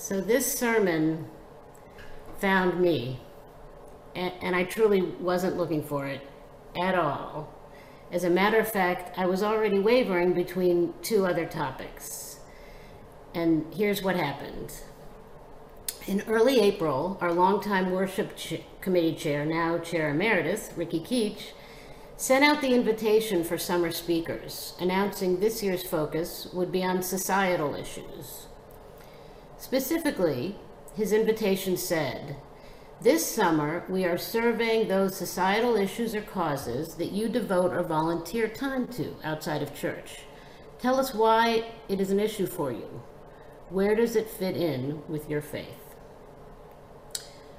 So this sermon found me, and, I truly wasn't looking for it at all. As a matter of fact, I was already wavering between two other topics. And here's what happened. In early April, our longtime worship ch- committee chair, now chair emeritus, Ricky Keach, sent out the invitation for summer speakers, announcing this year's focus would be on societal issues. Specifically, his invitation said, This summer, we are surveying those societal issues or causes that you devote or volunteer time to outside of church. Tell us why it is an issue for you. Where does it fit in with your faith?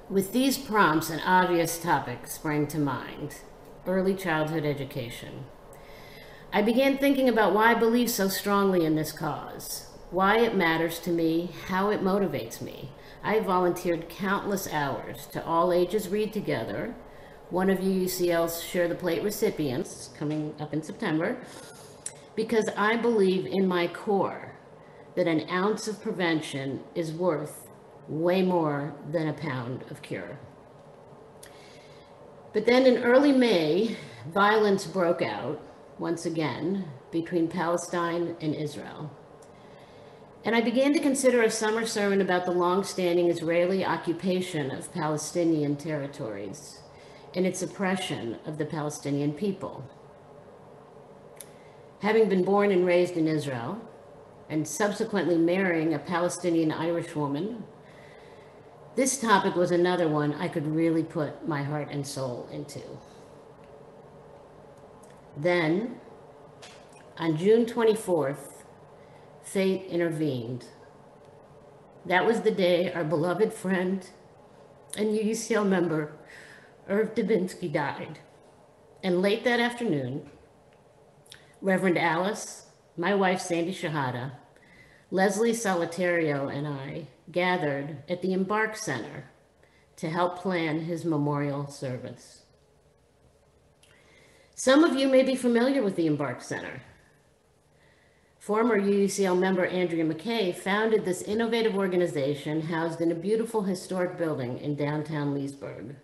With these prompts, an obvious topic sprang to mind early childhood education. I began thinking about why I believe so strongly in this cause why it matters to me, how it motivates me. I volunteered countless hours to All Ages Read Together, one of UUCL's Share the Plate recipients coming up in September, because I believe in my core that an ounce of prevention is worth way more than a pound of cure. But then in early May, violence broke out once again between Palestine and Israel. And I began to consider a summer sermon about the long-standing Israeli occupation of Palestinian territories and its oppression of the Palestinian people. Having been born and raised in Israel, and subsequently marrying a Palestinian Irish woman, this topic was another one I could really put my heart and soul into. Then, on June 24th, fate intervened. That was the day our beloved friend and UUCL member, Irv Dubinsky, died. And late that afternoon, Reverend Alice, my wife Sandy Shahada, Leslie Solitario, and I gathered at the Embark Center to help plan his memorial service. Some of you may be familiar with the Embark Center. Former UUCL member Andrea McKay founded this innovative organization housed in a beautiful historic building in downtown Leesburg.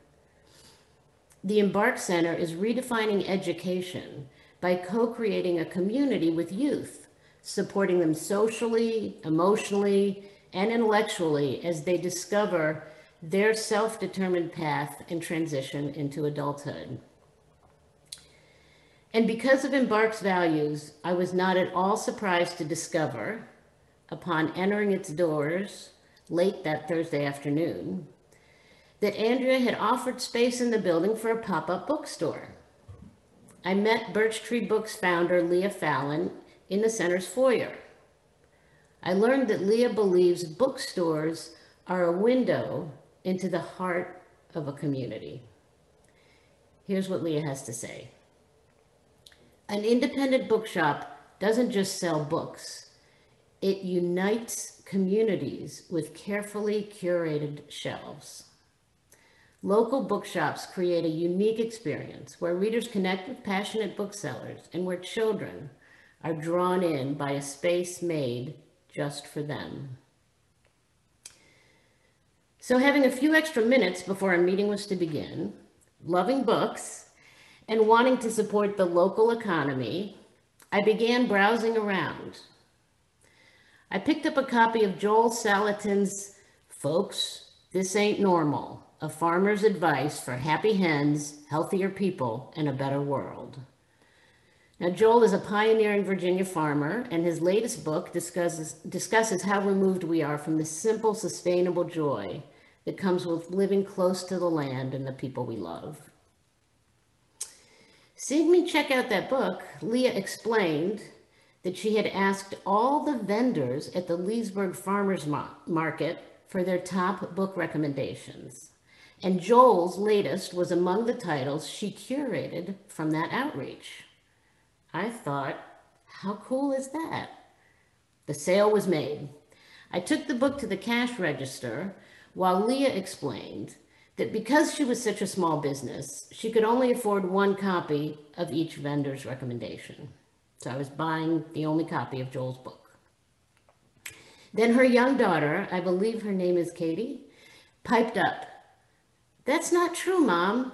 The Embark Center is redefining education by co-creating a community with youth, supporting them socially, emotionally, and intellectually as they discover their self-determined path and transition into adulthood. And because of Embark's values, I was not at all surprised to discover, upon entering its doors late that Thursday afternoon, that Andrea had offered space in the building for a pop-up bookstore. I met Birch Tree Books founder Leah Fallon in the center's foyer. I learned that Leah believes bookstores are a window into the heart of a community. Here's what Leah has to say. An independent bookshop doesn't just sell books, it unites communities with carefully curated shelves. Local bookshops create a unique experience where readers connect with passionate booksellers and where children are drawn in by a space made just for them. So having a few extra minutes before our meeting was to begin, loving books and wanting to support the local economy, I began browsing around. I picked up a copy of Joel Salatin's Folks, This Ain't Normal, a farmer's advice for happy hens, healthier people, and a better world. Now, Joel is a pioneering Virginia farmer, and his latest book discusses, discusses how removed we are from the simple, sustainable joy that comes with living close to the land and the people we love. Seeing me check out that book, Leah explained that she had asked all the vendors at the Leesburg Farmers Market for their top book recommendations. And Joel's latest was among the titles she curated from that outreach. I thought, how cool is that? The sale was made. I took the book to the cash register while Leah explained that because she was such a small business, she could only afford one copy of each vendor's recommendation. So I was buying the only copy of Joel's book. Then her young daughter, I believe her name is Katie, piped up. That's not true, Mom.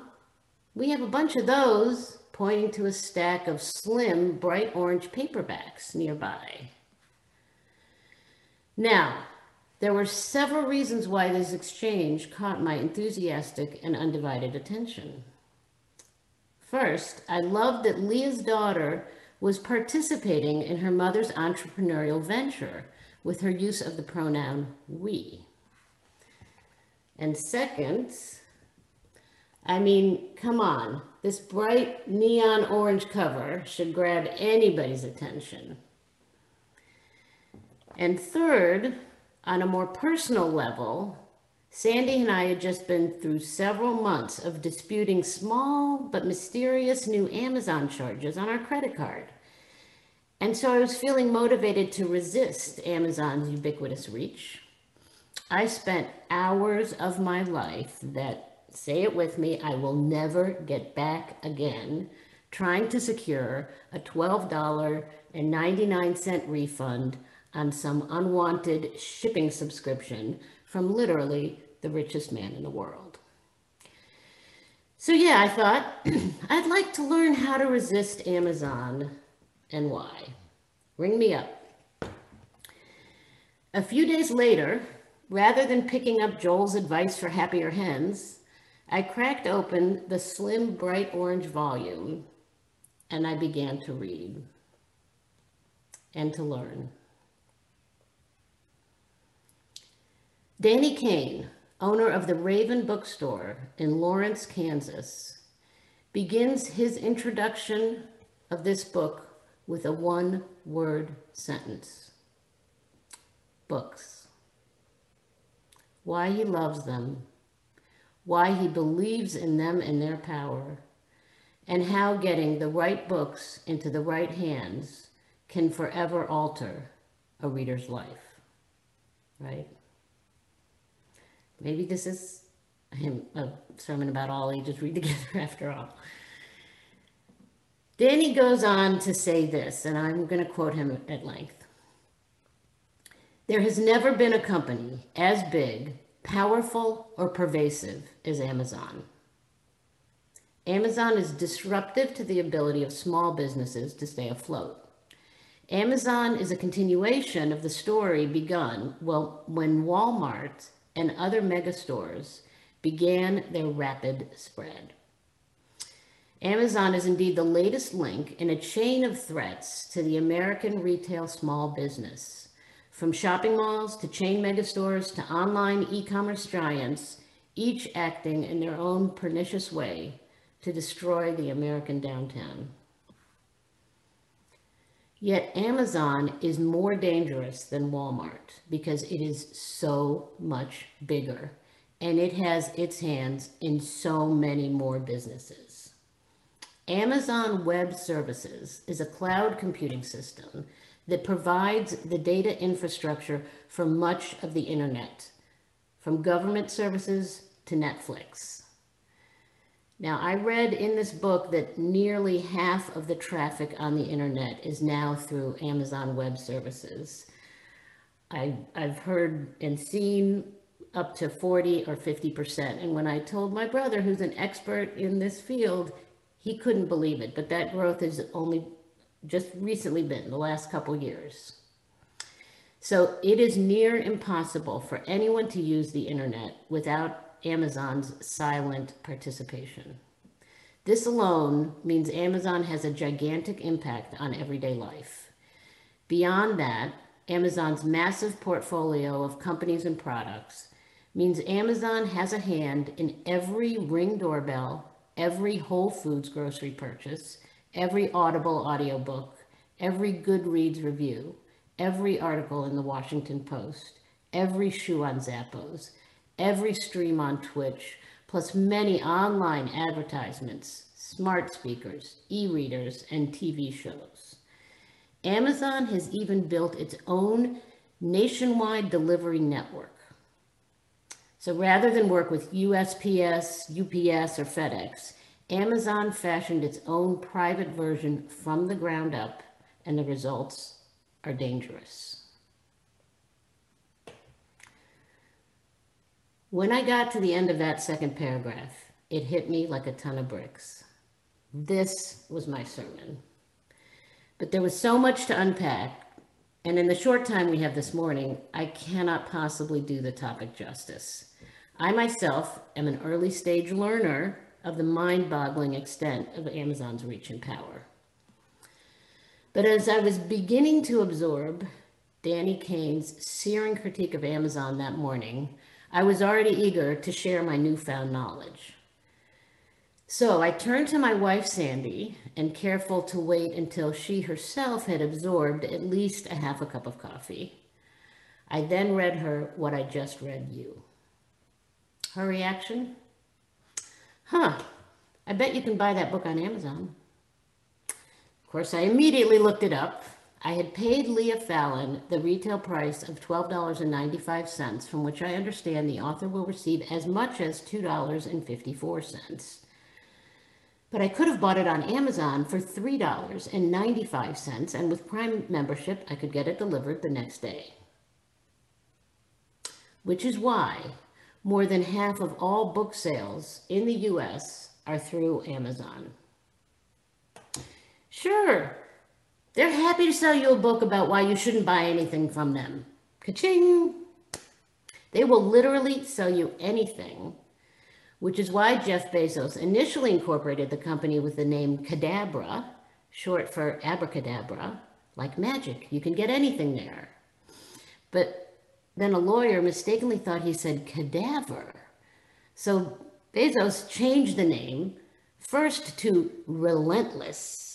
We have a bunch of those, pointing to a stack of slim, bright orange paperbacks nearby. Now, there were several reasons why this exchange caught my enthusiastic and undivided attention. First, I loved that Leah's daughter was participating in her mother's entrepreneurial venture with her use of the pronoun we. And second, I mean, come on, this bright neon orange cover should grab anybody's attention. And third, on a more personal level, Sandy and I had just been through several months of disputing small but mysterious new Amazon charges on our credit card. And so I was feeling motivated to resist Amazon's ubiquitous reach. I spent hours of my life that, say it with me, I will never get back again, trying to secure a $12.99 refund on some unwanted shipping subscription from literally the richest man in the world. So yeah, I thought I'd like to learn how to resist Amazon and why. Ring me up. A few days later, rather than picking up Joel's advice for happier hens, I cracked open the slim bright orange volume and I began to read and to learn. Danny Caine, owner of the Raven Bookstore in Lawrence, Kansas, begins his introduction of this book with a one word sentence books. Why he loves them, why he believes in them and their power, and how getting the right books into the right hands can forever alter a reader's life. Right? Maybe this is a sermon about all ages read together after all. Danny goes on to say this, and I'm going to quote him at length. There has never been a company as big, powerful, or pervasive as Amazon. Amazon is disruptive to the ability of small businesses to stay afloat. Amazon is a continuation of the story begun well, when Walmart and other megastores began their rapid spread. Amazon is indeed the latest link in a chain of threats to the American retail small business. From shopping malls to chain megastores to online e-commerce giants, each acting in their own pernicious way to destroy the American downtown. Yet Amazon is more dangerous than Walmart because it is so much bigger and it has its hands in so many more businesses. Amazon Web Services is a cloud computing system that provides the data infrastructure for much of the internet, from government services to Netflix. Now, I read in this book that nearly half of the traffic on the internet is now through Amazon Web Services. I, I've heard and seen up to 40 or 50%. And when I told my brother, who's an expert in this field, he couldn't believe it. But that growth has only just recently been the last couple years. So it is near impossible for anyone to use the internet without Amazon's silent participation. This alone means Amazon has a gigantic impact on everyday life. Beyond that, Amazon's massive portfolio of companies and products means Amazon has a hand in every ring doorbell, every Whole Foods grocery purchase, every Audible audiobook, every Goodreads review, every article in the Washington Post, every shoe on Zappos, every stream on Twitch, plus many online advertisements, smart speakers, e-readers, and TV shows. Amazon has even built its own nationwide delivery network. So rather than work with USPS, UPS, or FedEx, Amazon fashioned its own private version from the ground up, and the results are dangerous. When I got to the end of that second paragraph, it hit me like a ton of bricks. This was my sermon. But there was so much to unpack, and in the short time we have this morning, I cannot possibly do the topic justice. I myself am an early stage learner of the mind boggling extent of Amazon's reach and power. But as I was beginning to absorb Danny Caine's searing critique of Amazon that morning, I was already eager to share my newfound knowledge. So I turned to my wife, Sandy, and careful to wait until she herself had absorbed at least a half a cup of coffee. I then read her what I just read you. Her reaction? Huh, I bet you can buy that book on Amazon. Of course, I immediately looked it up. I had paid Leah Fallon the retail price of $12.95, from which I understand the author will receive as much as $2.54. But I could have bought it on Amazon for $3.95, and with Prime membership, I could get it delivered the next day. Which is why more than half of all book sales in the US are through Amazon. Sure, they're happy to sell you a book about why you shouldn't buy anything from them. Ka-ching! They will literally sell you anything, which is why Jeff Bezos initially incorporated the company with the name Cadabra, short for abracadabra, like magic. You can get anything there. But then a lawyer mistakenly thought he said cadaver. So Bezos changed the name first to Relentless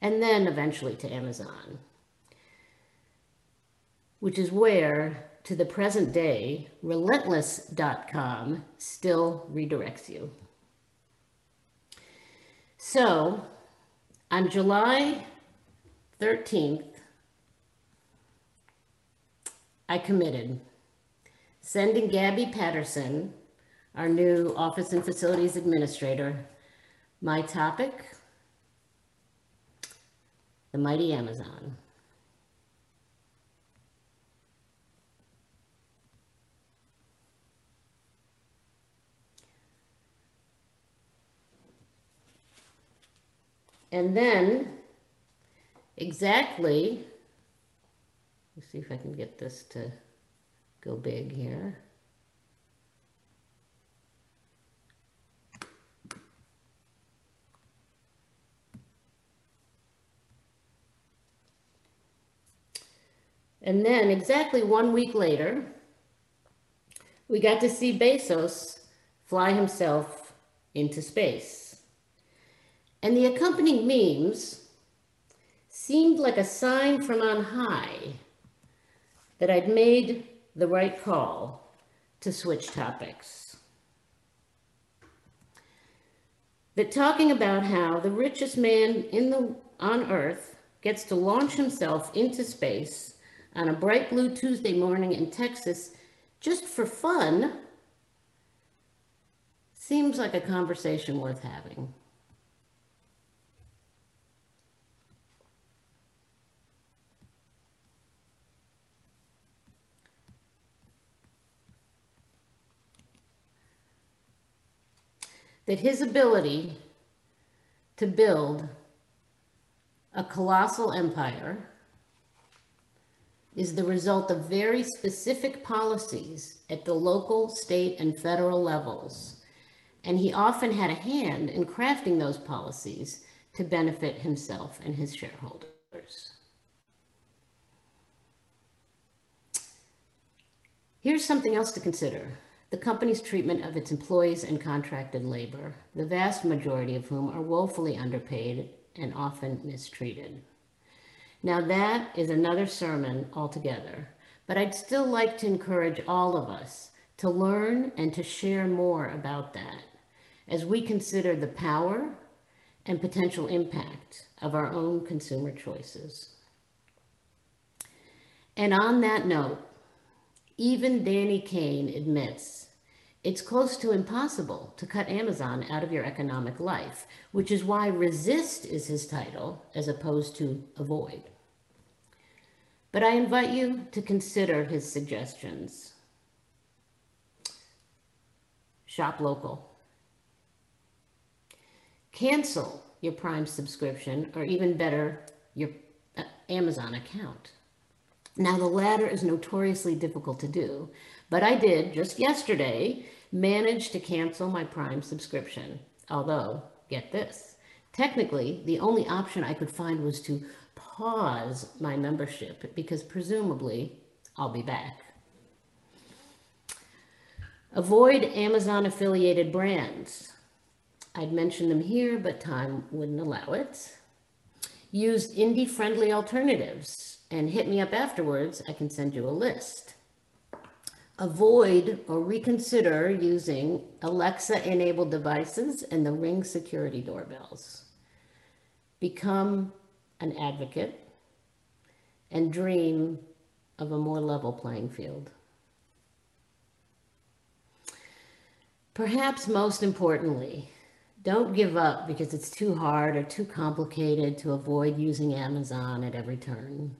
and then eventually to Amazon, which is where, to the present day, relentless.com still redirects you. So on July 13th, I committed. Sending Gabby Patterson, our new Office and Facilities Administrator, my topic, the mighty Amazon. And then exactly Let's see if I can get this to go big here. And then exactly one week later, we got to see Bezos fly himself into space. And the accompanying memes seemed like a sign from on high that I'd made the right call to switch topics. That talking about how the richest man in the, on earth gets to launch himself into space on a bright blue Tuesday morning in Texas just for fun seems like a conversation worth having. that his ability to build a colossal empire is the result of very specific policies at the local, state, and federal levels. And he often had a hand in crafting those policies to benefit himself and his shareholders. Here's something else to consider the company's treatment of its employees and contracted labor, the vast majority of whom are woefully underpaid and often mistreated. Now that is another sermon altogether, but I'd still like to encourage all of us to learn and to share more about that as we consider the power and potential impact of our own consumer choices. And on that note, even Danny Caine admits it's close to impossible to cut Amazon out of your economic life, which is why resist is his title as opposed to avoid. But I invite you to consider his suggestions. Shop local. Cancel your Prime subscription, or even better, your uh, Amazon account. Now, the latter is notoriously difficult to do, but I did just yesterday manage to cancel my Prime subscription. Although, get this, technically, the only option I could find was to pause my membership because presumably I'll be back. Avoid Amazon affiliated brands. I'd mention them here, but time wouldn't allow it. Use indie friendly alternatives and hit me up afterwards. I can send you a list. Avoid or reconsider using Alexa enabled devices and the Ring security doorbells. Become an advocate and dream of a more level playing field. Perhaps most importantly, don't give up because it's too hard or too complicated to avoid using Amazon at every turn.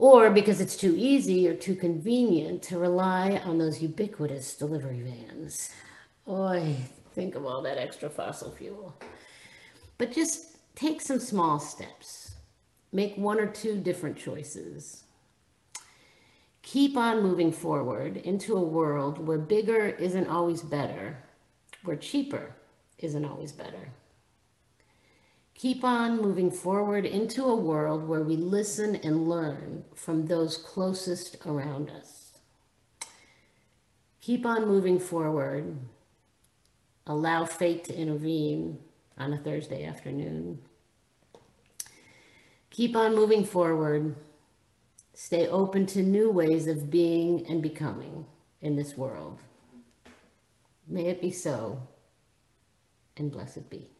Or because it's too easy or too convenient to rely on those ubiquitous delivery vans. Oi, think of all that extra fossil fuel. But just take some small steps. Make one or two different choices. Keep on moving forward into a world where bigger isn't always better, where cheaper isn't always better. Keep on moving forward into a world where we listen and learn from those closest around us. Keep on moving forward. Allow fate to intervene on a Thursday afternoon. Keep on moving forward. Stay open to new ways of being and becoming in this world. May it be so and blessed be.